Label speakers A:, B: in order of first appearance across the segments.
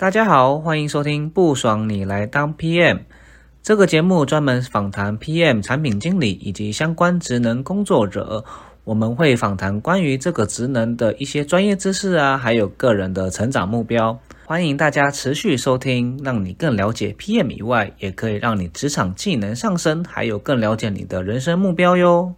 A: 大家好，欢迎收听不爽你来当 PM 这个节目，专门访谈 PM 产品经理以及相关职能工作者。我们会访谈关于这个职能的一些专业知识啊，还有个人的成长目标。欢迎大家持续收听，让你更了解 PM 以外，也可以让你职场技能上升，还有更了解你的人生目标哟。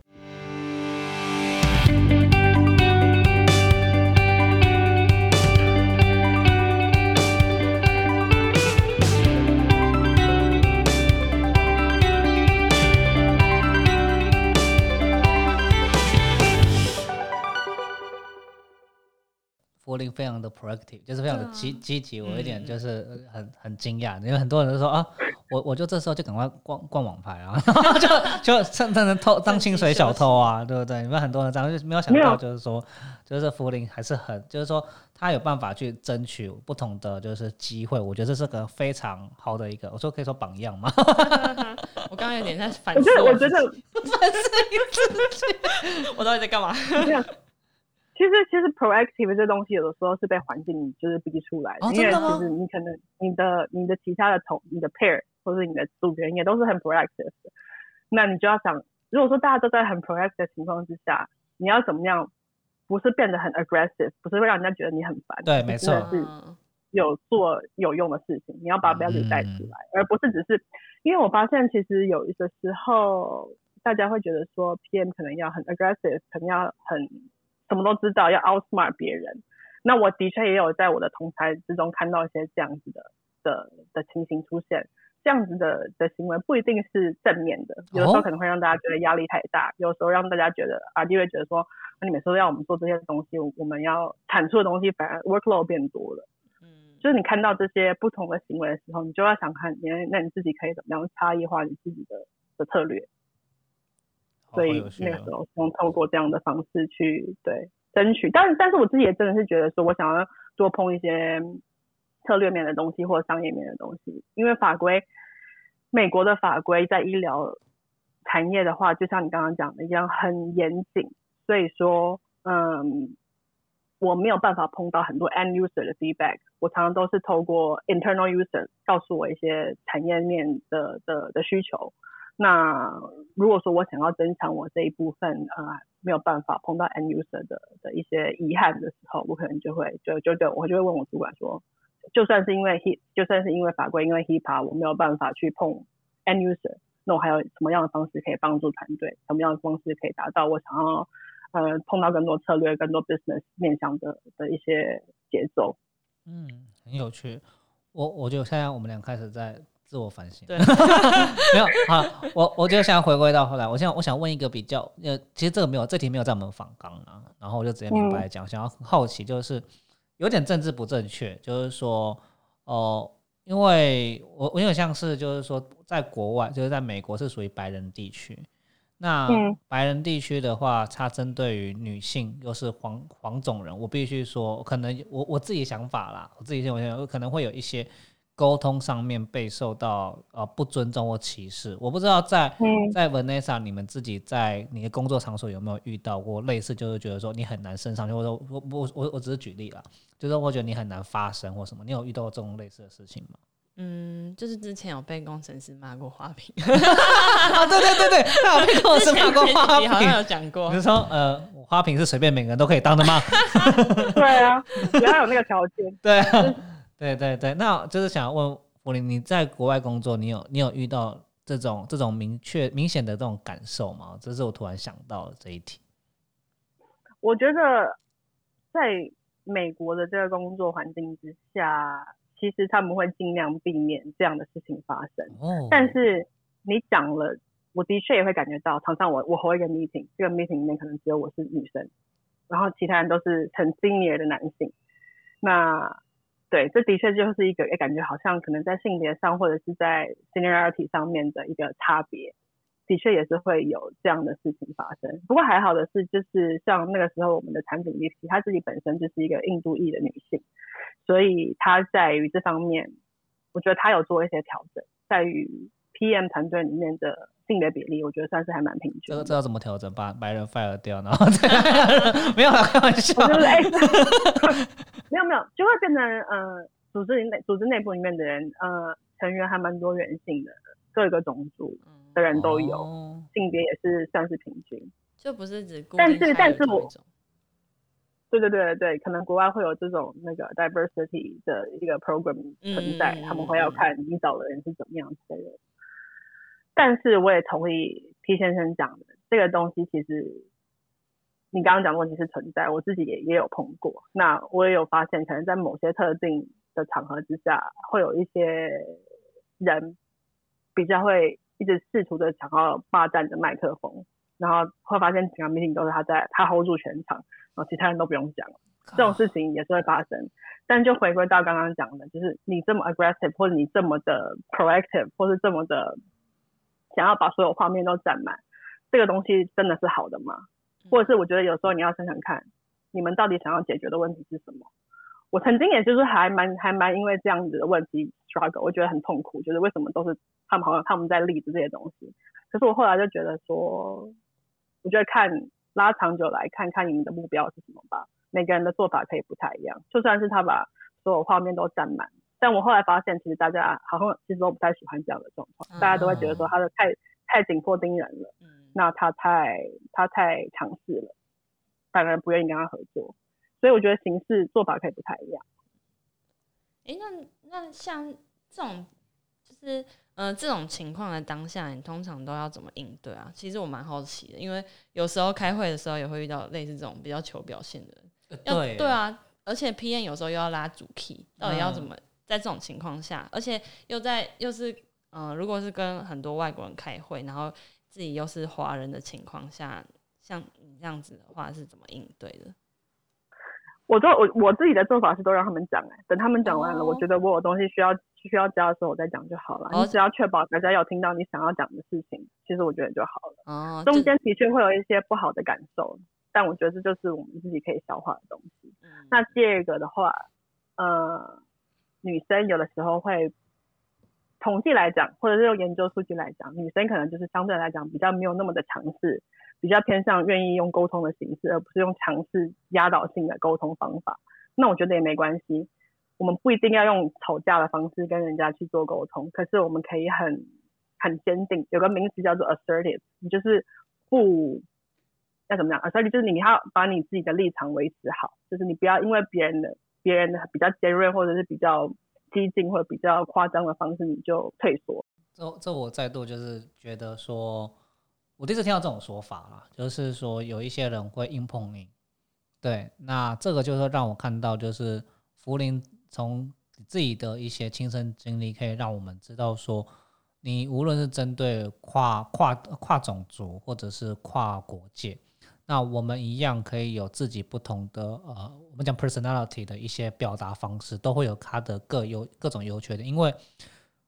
B: 非常的 proactive，就是非常的积积极，我有点就是很很惊讶，因为很多人都说啊，我我就这时候就赶快逛逛网拍啊，就就趁趁着偷当清水小偷啊，对不对？你们很多人这样就没有想到，就是说，就是福林还是很，就是说他有办法去争取不同的就是机会，我觉得这是个非常好的一个，我说可以说榜样嘛。
C: 我刚刚有点在反思，
D: 我觉得。
C: 反思自己，我到底在干嘛？
D: 其实，其实 proactive 这东西有的时候是被环境就是逼出来的，因为其实你可能你的你的其他的同你的 pair 或者你的组员也都是很 proactive 的，那你就要想，如果说大家都在很 proactive 的情况之下，你要怎么样，不是变得很 aggressive，不是会让人家觉得你很烦，
B: 对，没错，
D: 是有做有用的事情，你要把 value 带出来，而不是只是，因为我发现其实有一些时候大家会觉得说 PM 可能要很 aggressive，可能要很。什么都知道，要 outsmart 别人。那我的确也有在我的同才之中看到一些这样子的的的情形出现。这样子的的行为不一定是正面的，有的时候可能会让大家觉得压力太大，有时候让大家觉得啊，就会觉得说，那你每次都要我们做这些东西，我们要产出的东西反而 workload 变多了。嗯，就是你看到这些不同的行为的时候，你就要想看，你那你自己可以怎么样差异化你自己的的策略。所以那个时候用透过这样的方式去对争取，但但是我自己也真的是觉得说，我想要多碰一些策略面的东西或者商业面的东西，因为法规，美国的法规在医疗产业的话，就像你刚刚讲的一样很严谨，所以说嗯，我没有办法碰到很多 end user 的 feedback，我常常都是透过 internal user 告诉我一些产业面的的的需求。那如果说我想要增强我这一部分，呃，没有办法碰到 end user 的的一些遗憾的时候，我可能就会就就对我就会问我主管说，就算是因为 he，就算是因为法规，因为 hipa，我没有办法去碰 end user，那我还有什么样的方式可以帮助团队？什么样的方式可以达到我想要呃碰到更多策略、更多 business 面向的的一些节奏？
B: 嗯，很有趣。我我就现在我们俩开始在。自我反省，
C: 对，
B: 没有好，我我就想回归到后来，我现在我想问一个比较，呃，其实这个没有，这题没有在我们访纲啊，然后我就直接明白讲，想要好奇，就是有点政治不正确，就是说，哦，因为我我有像是就是说，在国外，就是在美国是属于白人地区，那白人地区的话，它针对于女性又是黄黄种人，我必须说，可能我我自己想法啦，我自己我想可能会有一些。沟通上面被受到呃不尊重或歧视，我不知道在在 Vanessa 你们自己在你的工作场所有没有遇到过类似，就是觉得说你很难升上去，或者我我我我只是举例了，就是我觉得你很难发声或什么，你有遇到过这种类似的事情吗？
C: 嗯，就是之前有被工程师骂过花瓶，
B: 啊对对对对，有被工程师骂过花瓶，
C: 好像有讲过，
B: 比如说呃花瓶是随便每个人都可以当的吗？
D: 对啊，只要有那个条件，
B: 对。对对对，那就是想问福林，你在国外工作，你有你有遇到这种这种明确明显的这种感受吗？这是我突然想到的这一题。
D: 我觉得在美国的这个工作环境之下，其实他们会尽量避免这样的事情发生。哦。但是你讲了，我的确也会感觉到，常常我我和一个 meeting，这个 meeting 里面可能只有我是女生，然后其他人都是很 senior 的男性，那。对，这的确就是一个，也感觉好像可能在性别上或者是在 seniority 上面的一个差别，的确也是会有这样的事情发生。不过还好的是，就是像那个时候我们的产品 VP，她自己本身就是一个印度裔的女性，所以她在于这方面，我觉得她有做一些调整，在于 PM 团队里面的。性别比例，我觉得算是还蛮平均。
B: 这个知道怎么调整？把白人 fire 掉，然后 没有开玩笑，
D: 就是哎 没有没有，就会变成呃，组织内组织内部里面的人，呃，成员还蛮多元性的，各个种族的人都有，
B: 哦
D: 性别也是算是平均。
C: 就不是只固
D: 但是但是我对对对对对，可能国外会有这种那个 diversity 的一个 program 存在，
C: 嗯
D: 他们会要看你找的人是怎么样之类的。但是我也同意 P 先生讲的，这个东西其实你刚刚讲的问题是存在，我自己也也有碰过。那我也有发现，可能在某些特定的场合之下，会有一些人比较会一直试图的想要霸占着麦克风，然后会发现整个 meeting 都是他在他 hold 住全场，然后其他人都不用讲了。这种事情也是会发生。但就回归到刚刚讲的，就是你这么 aggressive，或者你这么的 proactive，或是这么的想要把所有画面都占满，这个东西真的是好的吗？或者是我觉得有时候你要想想看，你们到底想要解决的问题是什么？我曾经也就是还蛮还蛮因为这样子的问题 struggle，我觉得很痛苦，觉得为什么都是他们好像他们在立着这些东西。可是我后来就觉得说，我觉得看拉长久来看看你们的目标是什么吧。每个人的做法可以不太一样，就算是他把所有画面都占满，但我后来发现，其实大家好像其实都不太喜欢这样的状况，大家都会觉得说他的太太紧迫盯人了，
C: 嗯
D: 那他太他太强势了，反而不愿意跟他合作。所以我觉得形式做法可以不太一样。
C: 诶，那那像这种就是呃这种情况的当下，你通常都要怎么应对啊？其实我蛮好奇的，因为有时候开会的时候也会遇到类似这种比较求表现的人。要
B: 对
C: 对，啊，而且 P N 有时候又要拉主 key，到底要
B: 嗯
C: 怎么在这种情况下，而且又在又是嗯、呃如果是跟很多外国人开会，然后自己又是华人的情况下，像你这样子的话是怎么应对的？
D: 我做我我自己的做法是都让他们讲、哎，等他们讲完了，
C: 哦
D: 我觉得我有东西需要需要加的时候，我再讲就好了。
C: 哦
D: 你只要确保大家有听到你想要讲的事情，其实我觉得就好了。
C: 哦，
D: 中间的确会有一些不好的感受，但我觉得这就是我们自己可以消化的东西。
C: 嗯
D: 那第二个的话，呃，女生有的时候会，统计来讲，或者是用研究数据来讲，女生可能就是相对来讲比较没有那么的强势，比较偏向愿意用沟通的形式，而不是用强势压倒性的沟通方法。那我觉得也没关系，我们不一定要用吵架的方式跟人家去做沟通，可是我们可以很很坚定，有个名词叫做 assertive，你就是不要怎么样，assertive 就是你要把你自己的立场维持好，就是你不要因为别人的别人比较尖锐或者是比较激进或者比较夸张的方式，你就退缩。
B: 这这我再度就是觉得说，我第一次听到这种说法啦，就是说有一些人会硬碰硬，对，那这个就是让我看到，就是福林从自己的一些亲身经历，可以让我们知道说，你无论是针对跨跨跨种族或者是跨国界，那我们一样可以有自己不同的呃，我们讲 personality 的一些表达方式，都会有它的各优各种优缺点，因为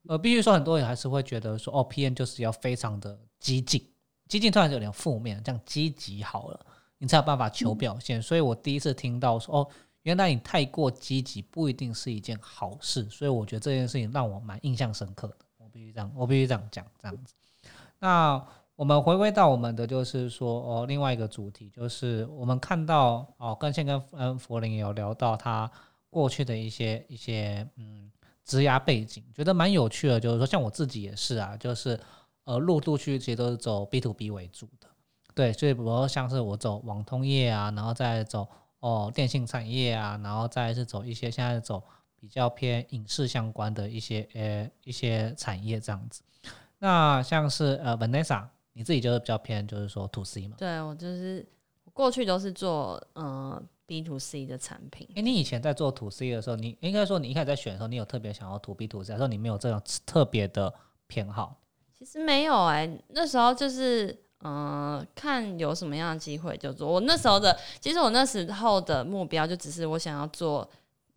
B: 呃，必须说很多人还是会觉得说，哦，PM 就是要非常的激进，激进突然有点负面，这样积极好了，你才有办法求表现。所以我第一次听到说，哦，原来你太过积极不一定是一件好事，所以我觉得这件事情让我蛮印象深刻的。我必须这样，我必须这样讲，这样子。那我们回归到我们的就是说，哦，另外一个主题就是我们看到哦，跟先跟嗯佛林有聊到他过去的一些一些嗯职涯背景，觉得蛮有趣的。就是说，像我自己也是啊，就是呃陆陆续其实都是走 B to B 为主的，对，所以比如说像是我走网通业啊，然后再走哦电信产业啊，然后再是走一些现在走比较偏影视相关的一些呃一些产业这样子。那像是呃 Vanessa，你自己就是比较偏就是说 to C 嘛？
C: 对我就是我过去都是做呃 B to C 的产品，
B: 哎、你以前在做 to C 的时候，你应该说你一开始在选的时候，你有特别想要 to B to C，还是说你没有这种特别的偏好？
C: 其实没有哎、那时候就是嗯、呃看有什么样的机会就做。我那时候的，其实我那时候的目标就只是我想要做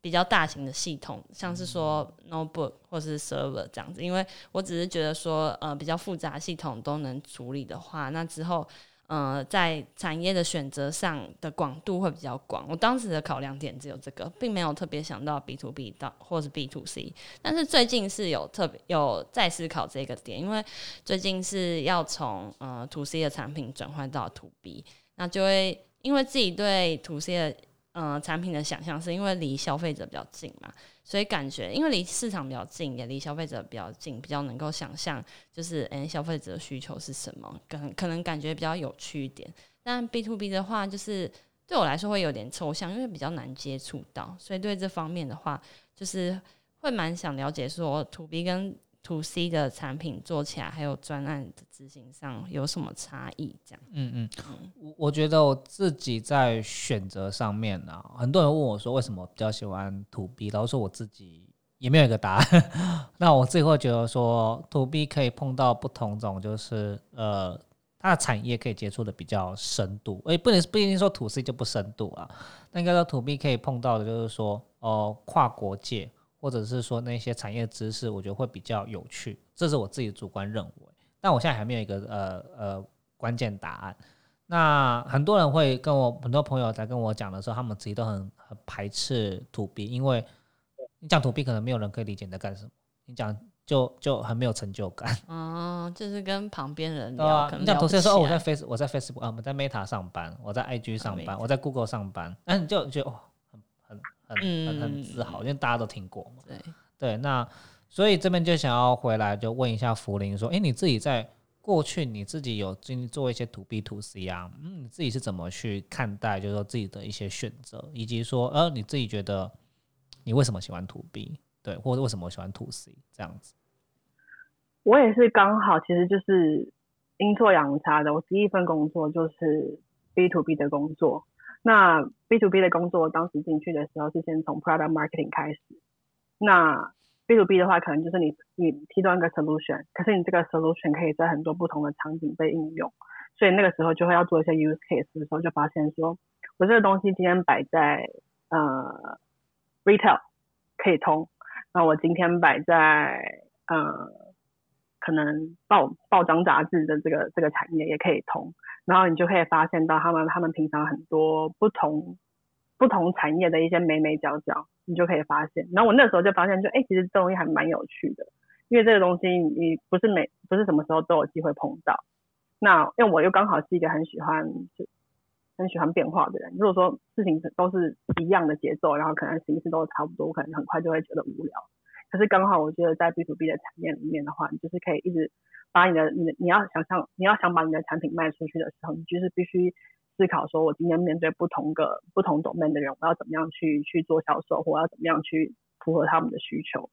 C: 比较大型的系统，像是说 notebook 或是 server 这样子，因为我只是觉得说呃比较复杂系统都能处理的话，那之后。呃，在产业的选择上的广度会比较广。我当时的考量点只有这个，并没有特别想到 B to B 到或是 B to C。但是最近是有特别有在思考这个点，因为最近是要从呃 to C 的产品转换到 to B，那就会因为自己对 to C 的呃产品的想象，是因为离消费者比较近嘛，所以感觉因为离市场比较近，也离消费者比较近，比较能够想象就是诶消费者的需求是什么，可可能感觉比较有趣一点。但 B to B 的话，就是对我来说会有点抽象，因为比较难接触到，所以对这方面的话，就是会蛮想了解说 To B 跟 To C 的产品做起来，还有专案的执行上有什么差异？这样，
B: 嗯嗯，我我觉得我自己在选择上面呢，很多人问我说为什么比较喜欢 To B，然后说我自己也没有一个答案。那我自己会觉得说 To B 可以碰到不同种，就是呃，它的产业可以接触的比较深度，诶，不能不一定说 To C 就不深度啊。那应该说 To B 可以碰到的就是说，哦，跨国界。或者是说那些产业知识，我觉得会比较有趣，这是我自己主观认为。但我现在还没有一个呃呃关键答案。那很多人会跟我很多朋友在跟我讲的时候，他们自己都很很排斥土 B，因为你讲土 B 可能没有人可以理解你在干什么，你讲就就很没有成就感。
C: 哦，就是跟旁边人聊，
B: 你讲土 C 说哦我在 Face 我在 Facebook 啊我在 Meta 上班，我在 IG 上班，我在 Google 上班，那你就觉得哦。很很很自豪，因为大家都听过嘛。
C: 对
B: 对，那所以这边就想要回来，就问一下福林说：，哎，你自己在过去你自己有经做一些 to B to C 啊？嗯，你自己是怎么去看待，就是说自己的一些选择，以及说，呃，你自己觉得你为什么喜欢 to B？对，或者为什么喜欢 to C 这样子？
D: 我也是刚好，其实就是阴错阳差的，我第一份工作就是 B to B 的工作。那 B to B 的工作，当时进去的时候是先从 product marketing 开始。那 B to B 的话，可能就是你你提供一个 solution，可是你这个 solution 可以在很多不同的场景被应用，所以那个时候就会要做一些 use case 的时候，就发现说，我这个东西今天摆在呃 retail 可以通，那我今天摆在呃可能报报章杂志的这个这个产业也可以通。然后你就可以发现到他们他们平常很多不同不同产业的一些美美角角，你就可以发现。然后我那时候就发现，就哎，其实这东西还蛮有趣的，因为这个东西你不是每不是什么时候都有机会碰到。那因为我又刚好是一个很喜欢就很喜欢变化的人，如果说事情都是一样的节奏，然后可能形式都差不多，我可能很快就会觉得无聊。可是刚好我觉得在 B to B 的产业里面的话，你就是可以一直。把你的你你要想象你要想把你的产品卖出去的时候，你就是必须思考说，我今天面对不同个不同 domain 的人，我要怎么样去去做销售，或要怎么样去符合他们的需求。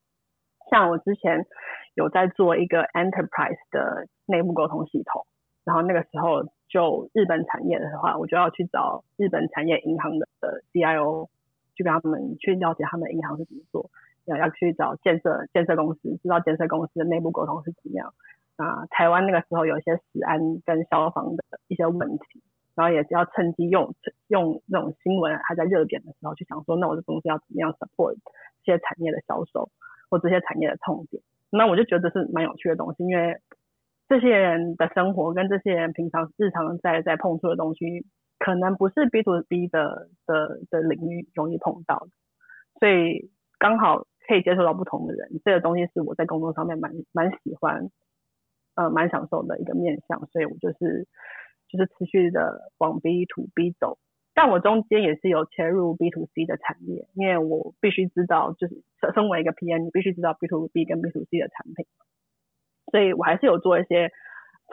D: 像我之前有在做一个 enterprise 的内部沟通系统，然后那个时候就日本产业的话，我就要去找日本产业银行的的 CIO，去跟他们去了解他们银行是怎么做，要要去找建设建设公司，知道建设公司的内部沟通是怎么样。啊，台湾那个时候有一些治安跟消防的一些问题，然后也是要趁机用用那种新闻还在热点的时候，去想说，那我的公司要怎么样 support 这些产业的销售或这些产业的痛点。那我就觉得是蛮有趣的东西，因为这些人的生活跟这些人平常日常在在碰触的东西，可能不是 B to B 的的的领域容易碰到的，所以刚好可以接触到不同的人，这个东西是我在工作上面蛮蛮喜欢。呃，蛮享受的一个面向，所以我就是就是持续的往 B to B 走，但我中间也是有切入 B to C 的产业，因为我必须知道，就是身为一个 PM，你必须知道 B to B 跟 B to C 的产品，所以我还是有做一些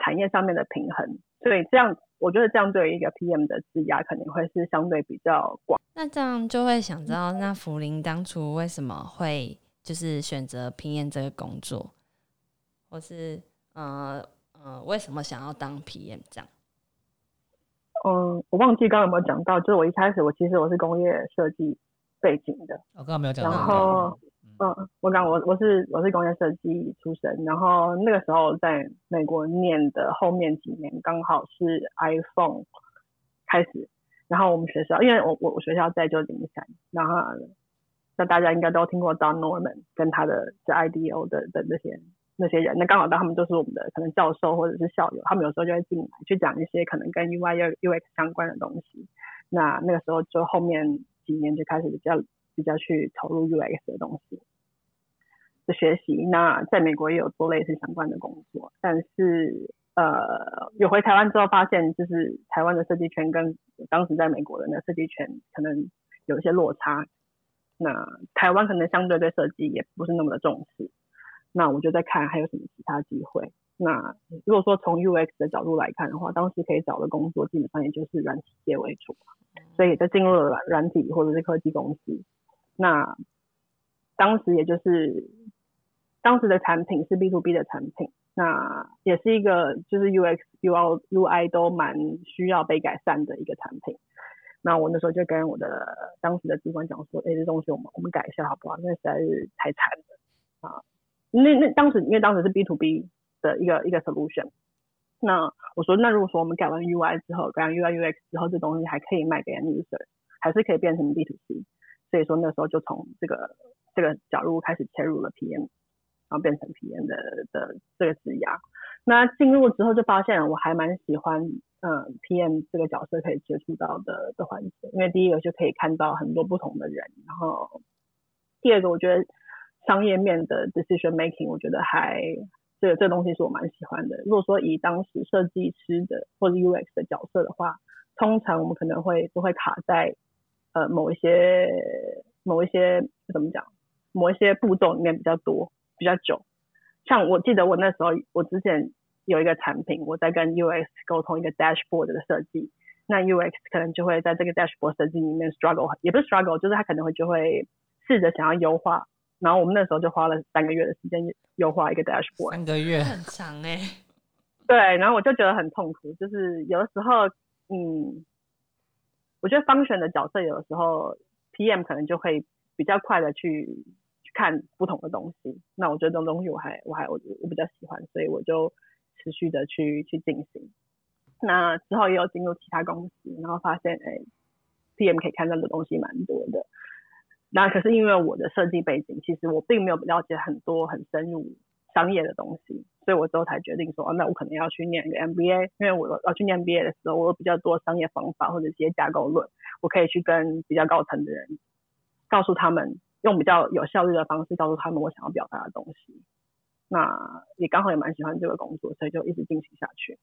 D: 产业上面的平衡，所以这样我觉得这样对于一个 PM 的质押肯定会是相对比较广。
C: 那这样就会想知道，那福林当初为什么会就是选择 PM 这个工作，或是？呃呃，为什么想要当 PM 这样？
D: 嗯，我忘记刚刚有没有讲到，就是我一开始我其实我是工业设计背景的。
B: 我刚刚没有讲到。
D: 然后，嗯，我刚我我是我是工业设计出身，然后那个时候在美国念的后面几年刚好是 iPhone 开始，然后我们学校因为我我我学校在旧金山，然后那大家应该都听过 Don Norman 跟他的这 IDO 的的那些。那些人，那刚好到他们就是我们的可能教授或者是校友，他们有时候就会进来去讲一些可能跟 UI、UX 相关的东西。那那个时候就后面几年就开始比较比较去投入 UX 的东西的学习。那在美国也有做类似相关的工作，但是呃，有回台湾之后发现，就是台湾的设计圈跟当时在美国的那设计圈可能有一些落差。那台湾可能相对对设计也不是那么的重视。那我就在看还有什么其他机会。那如果说从 UX 的角度来看的话，当时可以找的工作基本上也就是软体界为主，所以就进入了软软体或者是科技公司。那当时也就是当时的产品是 B to B 的产品。那也是一个就是 UX、UI、UI 都蛮需要被改善的一个产品。那我那时候就跟我的当时的主管讲说：“哎，这东西我们我们改一下好不好？因为实在是太惨了啊！那那当时因为当时是 B to B 的一个一个 solution。那我说，那如果说我们改完 UI 之后，改完 UI、UX 之后，这东西还可以卖给 nuser 还是可以变成 B to C。所以说那时候就从这个这个角度开始切入了 PM。”然后变成 PM 的的这个职涯，那进入之后就发现我还蛮喜欢，嗯，PM 这个角色可以接触到的的环节，因为第一个就可以看到很多不同的人，然后第二个我觉得商业面的 decision making，我觉得还这个这个东西是我蛮喜欢的。如果说以当时设计师的或者 UX 的角色的话，通常我们可能会都会卡在呃某一些某一些怎么讲，某一些步骤里面比较多。比较久，像我记得我那时候，我之前有一个产品，我在跟 UX 沟通一个 dashboard 的设计，那 UX 可能就会在这个 dashboard 设计里面 struggle，也不是 struggle，就是他可能会就会试着想要优化，然后我们那时候就花了三个月的时间优化一个 dashboard，
B: 三个月
C: 很长哎，
D: 对，然后我就觉得很痛苦，就是有的时候，嗯，我觉得方选的角色有的时候 PM 可能就会比较快的去。看不同的东西，那我觉得这种东西我还我还我我比较喜欢，所以我就持续的去去进行。那之后也有进入其他公司，然后发现哎，PM 可以看到的东西蛮多的。那可是因为我的设计背景，其实我并没有了解很多很深入商业的东西，所以我之后才决定说，哦，那我可能要去念一个 MBA，因为我要去念 MBA 的时候，我有比较多商业方法或者一些架构论，我可以去跟比较高层的人告诉他们。用比较有效率的方式告诉他们我想要表达的东西，那也刚好也蛮喜欢这个工作，所以就一直进行下去。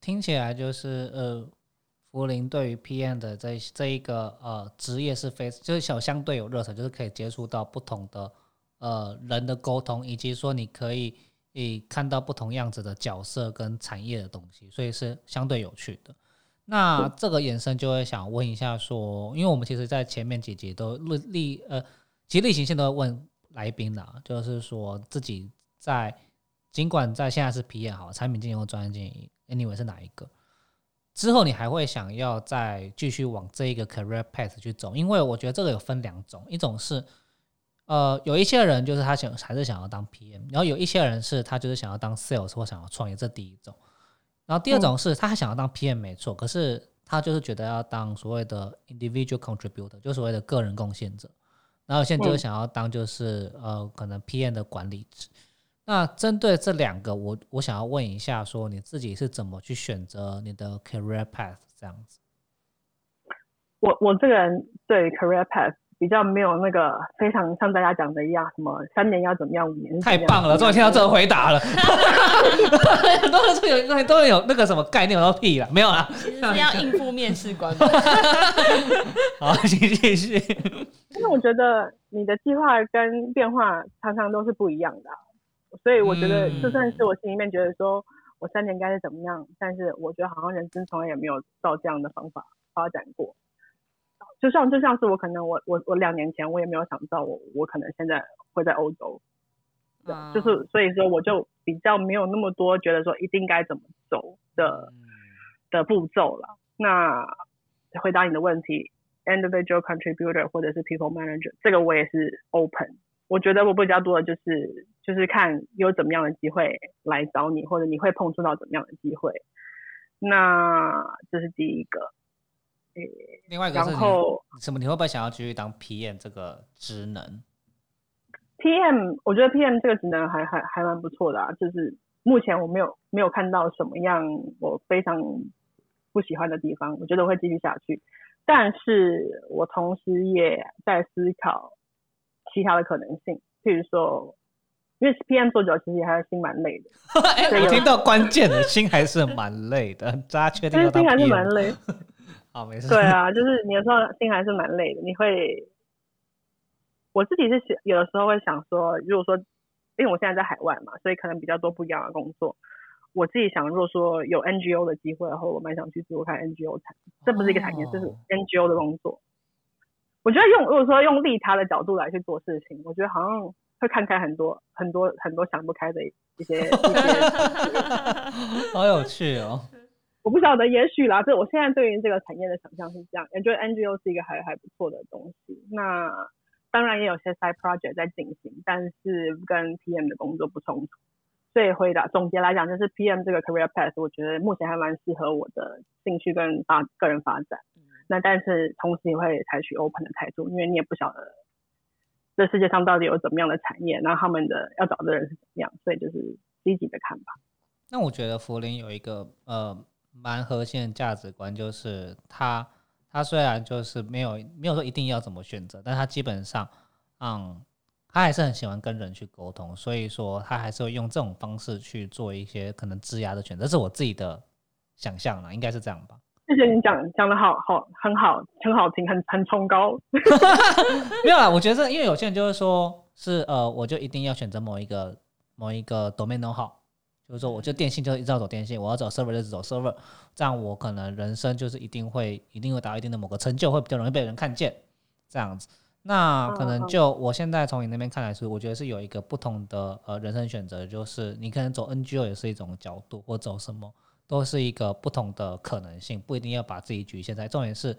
B: 听起来就是呃，福林对于 PM 的这这一个呃职业是非就是小相对有热忱，就是可以接触到不同的呃人的沟通，以及说你可以以看到不同样子的角色跟产业的东西，所以是相对有趣的。那这个延伸就会想问一下，说，因为我们其实，在前面几集都例例呃，其实例行性都会问来宾的，就是说自己在尽管在现在是 PM 好，产品经理或专业经理，anyway 是哪一个？之后你还会想要再继续往这一个 career path 去走？因为我觉得这个有分两种，一种是呃，有一些人就是他想还是想要当 PM，然后有一些人是他就是想要当 sales 或想要创业，这第一种。然后第二种是，他还想要当 PM 没错，可是他就是觉得要当所谓的 individual contributor，就所谓的个人贡献者。然后现在就是想要当就是呃可能 PM 的管理者。那针对这两个，我我想要问一下，说你自己是怎么去选择你的 career path 这样子？
D: 我我这个人对 career path。比较没有那个非常像大家讲的一样，什么三年要怎么样，五年
B: 太棒了，终于听到这个回答了。很多人都有，都有那个什么概念，我都屁了，没有啦。
C: 其实是要应付面试官。
B: 好，请继续。
D: 因为我觉得你的计划跟变化常常都是不一样的，所以我觉得就算是我心里面觉得说我三年该是怎么样，但是我觉得好像人生从来也没有照这样的方法发展过。就像就像是我可能我我我两年前我也没有想到我我可能现在会在欧洲，就是所以说我就比较没有那么多觉得说一定该怎么走的的步骤了。那回答你的问题，individual contributor 或者是 people manager，这个我也是 open。我觉得我比较多的就是就是看有怎么样的机会来找你，或者你会碰触到怎么样的机会。那这是第一个。
B: 另外一个是，什么？你会不会想要继续当 PM 这个职能
D: ？PM，我觉得 PM 这个职能还还还蛮不错的啊。就是目前我没有没有看到什么样我非常不喜欢的地方，我觉得我会继续下去。但是我同时也在思考其他的可能性，譬如说，因为 PM 做久其实还是心蛮累的。
B: 我听到关键的心还是蛮累的，大家确定？
D: 心还是蛮累。
B: 好，没事。
D: 对啊，就是你有时候心还是蛮累的。你会，我自己是想有的时候会想说，如果说，因为我现在在海外嘛，所以可能比较多不一样的工作。我自己想，如果说有 NGO 的机会，然后我蛮想去做看 NGO 产，这不是一个产业，这是 NGO 的工作。我觉得用如果说用利他的角度来去做事情，我觉得好像会看开很多很多很多想不开的一些 一些。
B: 好有趣哦！
D: 我不晓得，也许啦，这我现在对于这个产业的想象是这样，也觉得 NGO 是一个还还不错的东西。那当然也有些 side project 在进行，但是跟 PM 的工作不冲突。所以回答总结来讲，就是 PM 这个 career path，我觉得目前还蛮适合我的兴趣跟发个人发展。那但是同时也会采取 open 的态度，因为你也不晓得这世界上到底有怎么样的产业，那他们的要找的人是怎么样，所以就是积极的看吧。
B: 那我觉得福林有一个呃蛮核心的价值观，就是他他虽然就是没有没有说一定要怎么选择，但他基本上嗯。他还是很喜欢跟人去沟通，所以说他还是会用这种方式去做一些可能质押的选择，这是我自己的想象了，应该是这样吧。
D: 谢谢你讲讲的好好很好很好听很很崇高。
B: 没有啦，我觉得因为有些人就是说是呃，我就一定要选择某一个某一个 domain 好，就是说我就电信就一直要走电信，我要走 server 就是走 server，这样我可能人生就是一定会一定会达到一定的某个成就，会比较容易被人看见，这样子。那可能就我现在从你那边看来是，我觉得是有一个不同的呃人生选择，就是你可能走 NGO 也是一种角度，或走什么都是一个不同的可能性，不一定要把自己局限在。重点是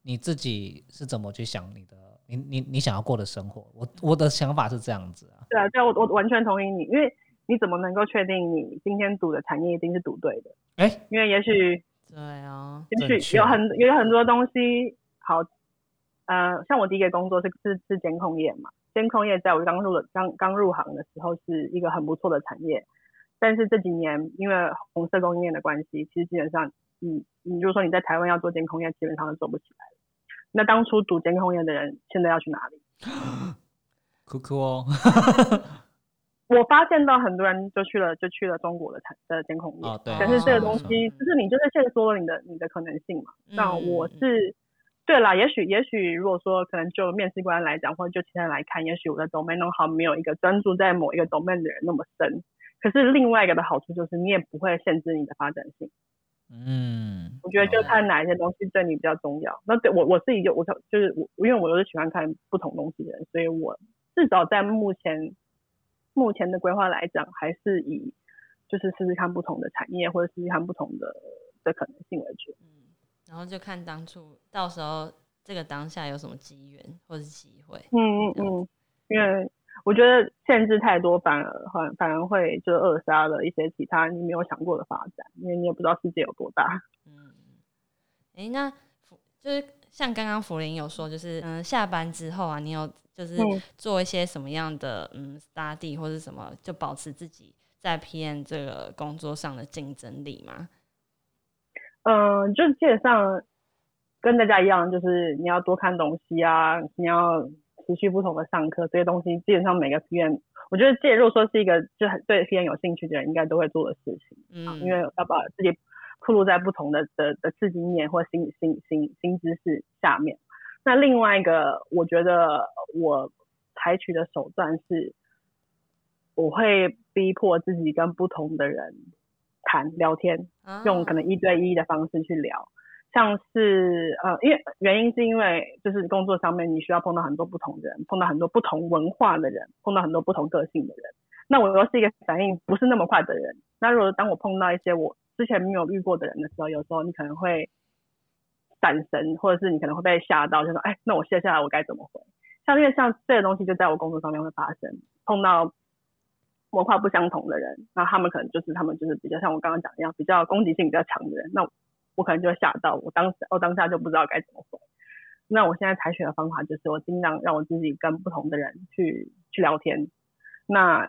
B: 你自己是怎么去想你的，你你你想要过的生活。我我的想法是这样子啊。
D: 对啊，对啊，我我完全同意你，因为你怎么能够确定你今天赌的产业一定是赌对的？
B: 哎，
D: 因为也许
C: 对啊，
D: 也许有很有很多东西好。呃，像我第一个工作是是是监控业嘛，监控业在我刚入了刚刚入行的时候是一个很不错的产业，但是这几年因为红色供应链的关系，其实基本上，你你如果说你在台湾要做监控业，基本上都做不起来了。那当初读监控业的人现在要去哪里？
B: 酷酷哦！
D: 我发现到很多人就去了就去了中国的产的监控业，
B: 对，
D: 但是这个东西就是你就是限缩了你的你的可能性嘛。那我是。对啦，也许也许如果说可能就面试官来讲，或者就其他人来看，也许我的 domain 好没有一个专注在某一个 domain 的人那么深。可是另外一个的好处就是，你也不会限制你的发展性。
B: 嗯，
D: 我觉得就看哪一些东西对你比较重要。那对我我自己就我就是我，因为我都是喜欢看不同东西的人，所以我至少在目前目前的规划来讲，还是以就是试试看不同的产业或者试试看不同的的可能性为主。
C: 嗯然后就看当初到时候这个当下有什么机缘或者机会。
D: 嗯嗯嗯，因为我觉得限制太多，反而反反而会就扼杀了一些其他你没有想过的发展，因为你也不知道世界有多大。
C: 嗯，哎，那就是像刚刚福林有说，就是嗯，下班之后啊，你有就是做一些什么样的嗯 study 或者什么，就保持自己在 PM 这个工作上的竞争力吗？
D: 嗯，就基本上跟大家一样，就是你要多看东西啊，你要持续不同的上课，这些东西基本上每个 PM，我觉得介入说是一个就很对 PM 有兴趣的人应该都会做的事情。嗯，因为要把自己铺露在不同的的的刺激面或新新新新知识下面。那另外一个，我觉得我采取的手段是，我会逼迫自己跟不同的人。谈聊天，用可能一对一的方式去聊，像是呃，因为原因是因为就是工作上面你需要碰到很多不同的人，碰到很多不同文化的人，碰到很多不同个性的人。那我又是一个反应不是那么快的人，那如果当我碰到一些我之前没有遇过的人的时候，有时候你可能会闪神，或者是你可能会被吓到，就说哎，那我接下来我该怎么回？像因为像这个东西就在我工作上面会发生，碰到。文化不相同的人，那他们可能就是他们就是比较像我刚刚讲一样，比较攻击性比较强的人，那我可能就会吓到，我当时我当下就不知道该怎么回。那我现在采取的方法就是，我尽量让我自己跟不同的人去去聊天。那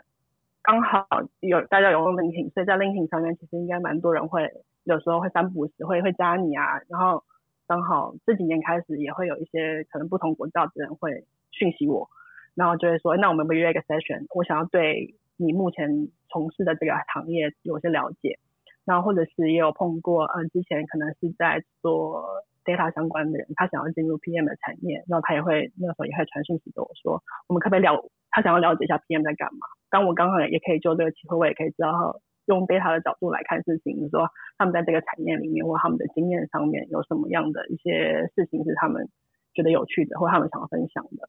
D: 刚好有大家有用 LinkedIn，所以在 LinkedIn 上面其实应该蛮多人会有时候会三不五时会会加你啊，然后刚好这几年开始也会有一些可能不同国家的人会讯息我，然后就会说，那我们不约一个 session，我想要对。你目前从事的这个行业有些了解，然后或者是也有碰过，嗯，之前可能是在做 data 相关的人，他想要进入 PM 的产业，然后他也会那个时候也会传讯息给我说，我们可不可以了，他想要了解一下 PM 在干嘛。当我刚好也可以就这个机会，我也可以知道用 data 的角度来看事情，说他们在这个产业里面或他们的经验上面有什么样的一些事情是他们觉得有趣的，或他们想要分享的。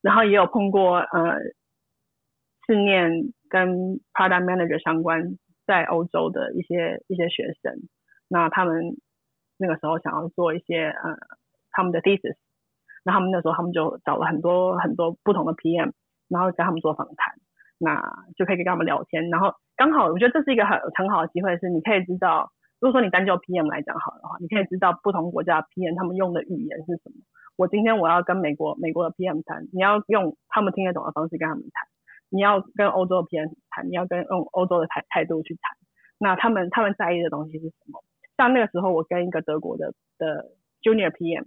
D: 然后也有碰过，呃，是念跟 product manager 相关，在欧洲的一些一些学生，那他们那个时候想要做一些呃他们的 thesis，那他们那时候他们就找了很多很多不同的 PM，然后跟他们做访谈，那就可以跟他们聊天，然后刚好我觉得这是一个很很好的机会，是你可以知道，如果说你单就 PM 来讲好的话，你可以知道不同国家 PM 他们用的语言是什么。我今天我要跟美国美国的 PM 谈，你要用他们听得懂的方式跟他们谈；你要跟欧洲的 PM 谈，你要跟用欧洲的态态度去谈。那他们他们在意的东西是什么？像那个时候，我跟一个德国的的 Junior PM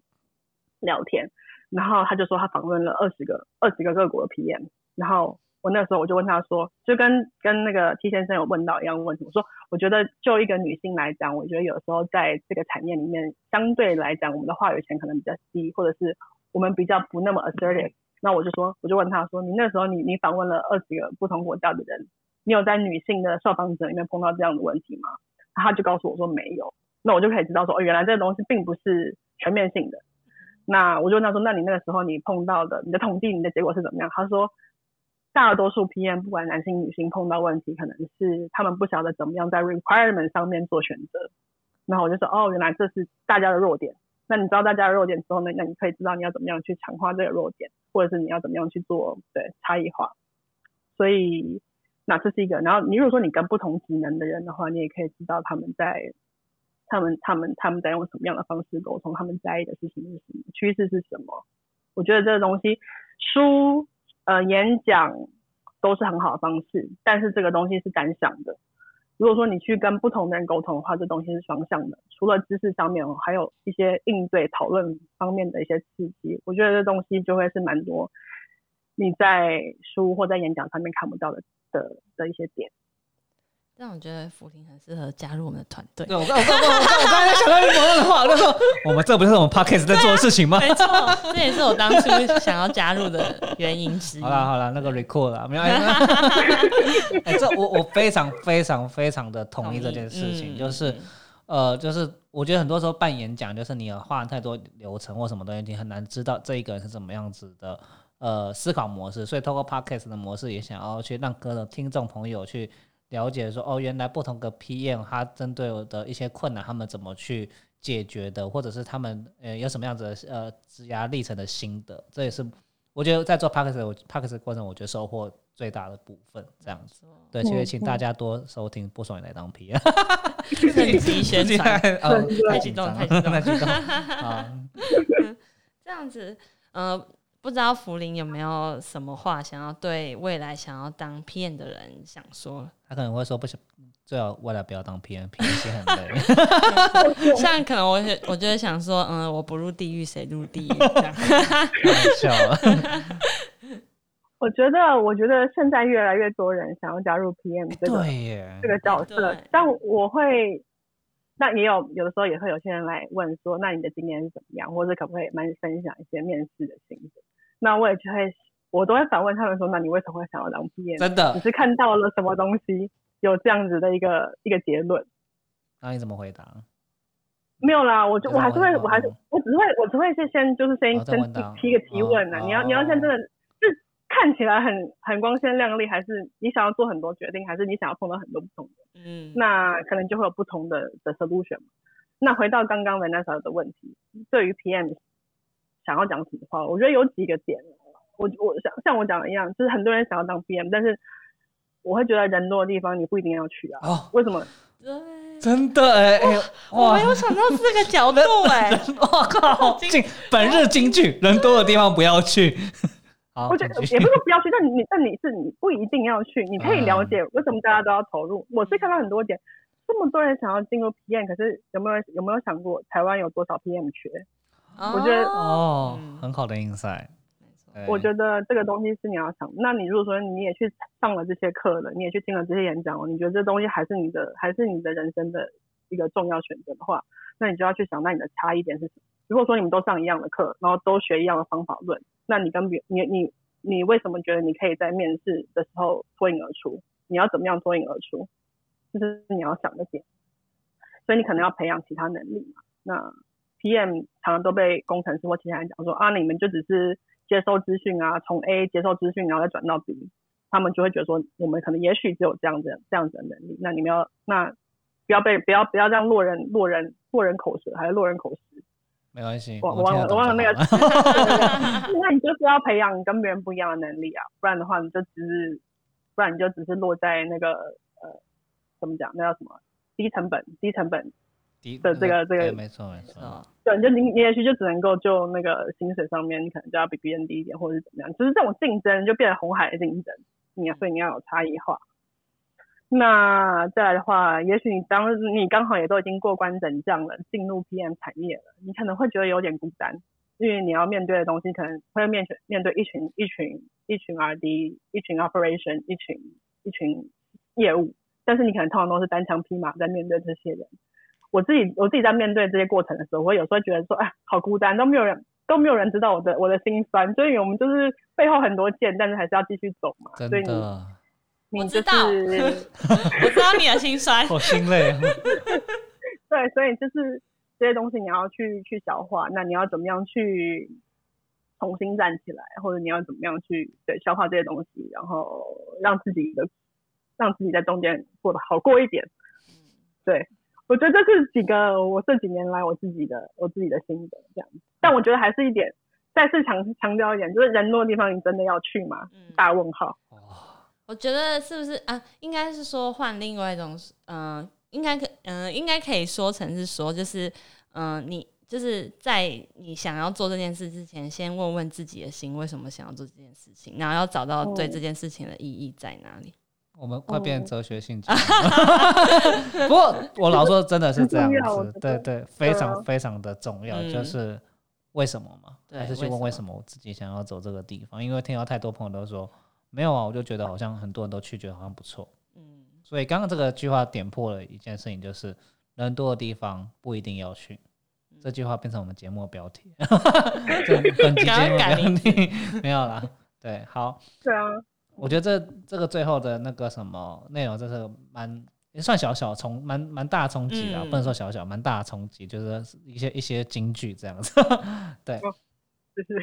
D: 聊天，然后他就说他访问了二十个二十个各国的 PM，然后。我那时候我就问他说，就跟跟那个 T 先生有问到一样问题，我说我觉得就一个女性来讲，我觉得有时候在这个产业里面，相对来讲，我们的话语权可能比较低，或者是我们比较不那么 assertive。那我就说，我就问他说，你那时候你你访问了二十个不同国家的人，你有在女性的受访者里面碰到这样的问题吗？他就告诉我说没有。那我就可以知道说，哦，原来这个东西并不是全面性的。那我就问他说，那你那个时候你碰到的，你的统计，你的结果是怎么样？他说。大多数 PM 不管男性女性碰到问题，可能是他们不晓得怎么样在 requirement 上面做选择。然后我就说，哦，原来这是大家的弱点。那你知道大家的弱点之后呢？那你可以知道你要怎么样去强化这个弱点，或者是你要怎么样去做对差异化。所以那这是一个。然后你如果说你跟不同职能的人的话，你也可以知道他们在他们他们他们在用什么样的方式沟通，他们在意的事情是什么，趋势是什么。我觉得这个东西书。呃，演讲都是很好的方式，但是这个东西是单向的。如果说你去跟不同的人沟通的话，这东西是双向的。除了知识上面，还有一些应对讨论方面的一些刺激，我觉得这东西就会是蛮多你在书或在演讲上面看不到的的的一些点。
C: 但我觉得福林很适合加入我们的团队。
B: 对我刚我刚我刚我刚才想到一模一样的话，就说 我们这不是我们 podcast 在做的事情吗？
C: 没错，这也是我当初想要加入的原因之一。
B: 好了好了，那个 record 了，没有。哎，这我我非常非常非常的同意这件事情，就是呃，就是我觉得很多时候办演讲，就是你画太多流程或什么东西，你很难知道这一个人是怎么样子的呃思考模式。所以透过 podcast 的模式，也想要去让各个听众朋友去。了解说哦，原来不同的 PM 他针对我的一些困难，他们怎么去解决的，或者是他们呃有什么样子的呃职涯历程的心得，这也是我觉得在做 p a c k e 我 p a c k e 过程，我觉得收获最大的部分。这样子，对，所以请大家多收听，不爽也来当 PM。
C: 趁机宣传，
B: 太激动，太激动，太激动啊！
C: 这样子，呃。不知道福林有没有什么话想要对未来想要当 PM 的人想说？
B: 他可能会说不想，最好未来不要当 PM，PM 心很累。
C: 像可能我我就会想说，嗯，我不入地狱谁入地狱？
B: 笑。
D: 我觉得，我觉得现在越来越多人想要加入 PM 这个这个角色，但我会。那也有有的时候也会有些人来问说，那你的经验是怎么样，或者可不可以慢分享一些面试的心得？那我也就会，我都会反问他们说，那你为什么会想要当 PM？
B: 真的，
D: 只是看到了什么东西有这样子的一个一个结论。
B: 那你怎么回答？
D: 没有啦，我就我还是会，我还是我只会我只会是先就是先先提个提问啊，你要你要先真的是。看起来很很光鲜亮丽，还是你想要做很多决定，还是你想要碰到很多不同的？嗯，那可能就会有不同的的 solution。那回到刚刚 Vanessa 的问题，对于 PM 想要讲什么话，我觉得有几个点。我我像像我讲的一样，就是很多人想要当 PM，但是我会觉得人多的地方你不一定要去啊。哦，为什么？
C: 对，
B: 真的哎哎，
C: 我没有想到这个角度 哎，
B: 我靠，进本日金句，人多的地方不要去。
D: 我觉得也不是说不要去，但你但你是你不一定要去，你可以了解为什么大家都要投入。我是看到很多点，这么多人想要进入 PM，可是有没有有没有想过台湾有多少 PM 缺？我觉得
B: 哦，很好的 insight。
D: 我觉得这个东西是你要想。那你如果说你也去上了这些课了，你也去听了这些演讲了，你觉得这东西还是你的，还是你的人生的一个重要选择的话，那你就要去想，那你的差异点是什么？如果说你们都上一样的课，然后都学一样的方法论，那你跟别你你你为什么觉得你可以在面试的时候脱颖而出？你要怎么样脱颖而出？这是你要想的点。所以你可能要培养其他能力嘛。那 PM 常常都被工程师或其他人讲说啊，你们就只是接收资讯啊，从 A 接受资讯，然后再转到 B，他们就会觉得说，我们可能也许只有这样子这样子的能力。那你们要那不要被不要不要这样落人落人落人口舌，还是落人口实。
B: 没关系，
D: 我忘了我忘了那个。那你就是要培养跟别人不一样的能力啊，不然的话你就只是，不然你就只是落在那个呃，怎么讲？那叫什么？低成本低成本的这个这个，
B: 没错没错。
D: 对，就你你也许就只能够就那个薪水上面，你可能就要比别人低一点，或者是怎么样。只是这种竞争就变成红海的竞争，你所以你要有差异化。那再来的话，也许你当你刚好也都已经过关斩将了，进入 PM 产业了，你可能会觉得有点孤单，因为你要面对的东西可能会面面对一群一群一群 RD，一群 Operation，一群一群业务，但是你可能通常都是单枪匹马在面对这些人。我自己我自己在面对这些过程的时候，我有时候觉得说，哎，好孤单，都没有人都没有人知道我的我的心酸，所以我们就是背后很多剑，但是还是要继续走嘛。
B: 真
D: 的。
C: 我知道，我知道你的心酸，
B: 好心累。
D: 对，所以就是这些东西你要去去消化，那你要怎么样去重新站起来，或者你要怎么样去对消化这些东西，然后让自己的让自己在中间过得好过一点。对，我觉得这是几个我这几年来我自己的我自己的心得这样子。但我觉得还是一点，再次强强调一点，就是人多的地方你真的要去吗？大问号。
C: 我觉得是不是啊？应该是说换另外一种，嗯，应该可，嗯，应该可以说成是说，就是，嗯，你就是在你想要做这件事之前，先问问自己的心，为什么想要做这件事情，然后要找到对这件事情的意义在哪里。
B: 我们快变哲学性质，不过我老说真的是这样子，对对，非常非常的重要，就是为什么嘛？还是去问为什么我自己想要走这个地方？因为听到太多朋友都说。没有啊，我就觉得好像很多人都去，觉得好像不错。嗯，所以刚刚这个句话点破了一件事情，就是人多的地方不一定要去。这句话变成我们节目的标题，本期节目标题没有啦。对，好。
D: 对啊。
B: 我觉得这这个最后的那个什么内容，就是蛮也算小小冲，蛮蛮大冲击啊，不能说小小，蛮大的冲击，就是一些一些金句这样子。对，
D: 就是。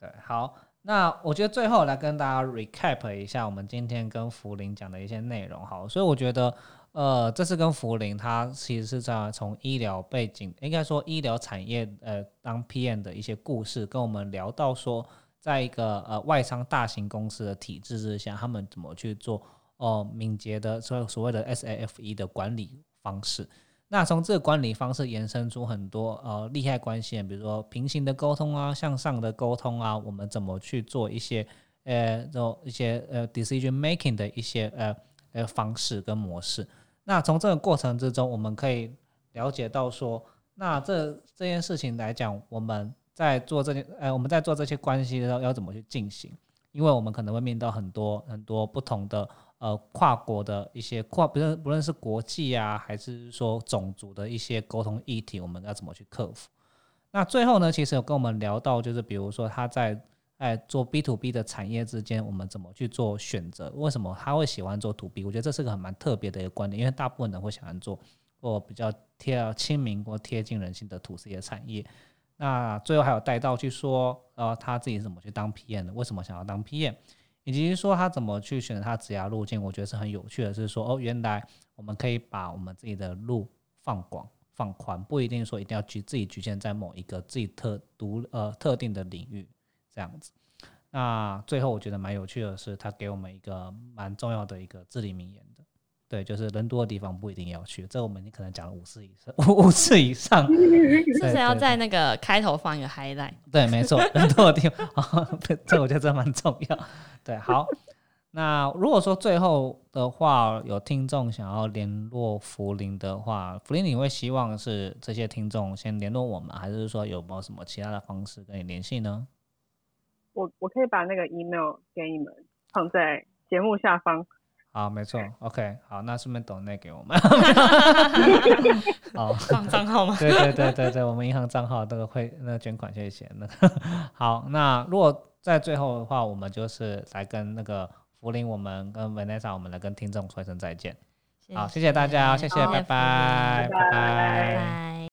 B: 对，好。那我觉得最后来跟大家 recap 一下我们今天跟福林讲的一些内容，好，所以我觉得，呃，这次跟福林他其实是在从医疗背景，应该说医疗产业，呃，当 PM 的一些故事，跟我们聊到说，在一个呃外商大型公司的体制之下，他们怎么去做哦敏捷的所所谓的 SAFE 的管理方式。那从这个管理方式延伸出很多呃利害关系，比如说平行的沟通啊，向上的沟通啊，我们怎么去做一些呃这种一些呃 decision making 的一些呃呃方式跟模式。那从这个过程之中，我们可以了解到说，那这这件事情来讲，我们在做这件呃我们在做这些关系的时候要怎么去进行？因为我们可能会面到很多很多不同的。呃，跨国的一些跨，不论不论是国际啊，还是说种族的一些沟通议题，我们要怎么去克服？那最后呢，其实有跟我们聊到，就是比如说他在在做 B to B 的产业之间，我们怎么去做选择？为什么他会喜欢做 To B？我觉得这是个很蛮特别的一个观点，因为大部分人会喜欢做或比较贴亲民或贴近人心的 To C 的产业。那最后还有带到去说，呃，他自己怎么去当 PM 的？为什么想要当 PM？以及说他怎么去选择他职涯路径，我觉得是很有趣的。是说哦，原来我们可以把我们自己的路放广、放宽，不一定说一定要局自己局限在某一个自己特独呃特定的领域这样子。那最后我觉得蛮有趣的是，他给我们一个蛮重要的一个至理名言的。对，就是人多的地方不一定要去，这我们可能讲了五次以上，五次以上，
C: 是不是要在那个开头放一个 highlight？
B: 对，没错，人多的地方，这我觉得这蛮重要。对，好，那如果说最后的话，有听众想要联络福林的话，福林你会希望是这些听众先联络我们，还是说有没有什么其他的方式跟你联系呢？
D: 我我可以把那个 email 给你们放在节目下方。
B: 好，没错，OK，好，那顺便抖内给我们。好，
C: 放 账号吗？
B: 对对对对对，我们银行账号那个会那个捐款谢谢那个。好，那如果在最后的话，我们就是来跟那个福林，我们跟 Vanessa，我们来跟听众说一声再见。好，谢谢大家，谢谢，
D: 拜拜
B: 拜。
C: 拜。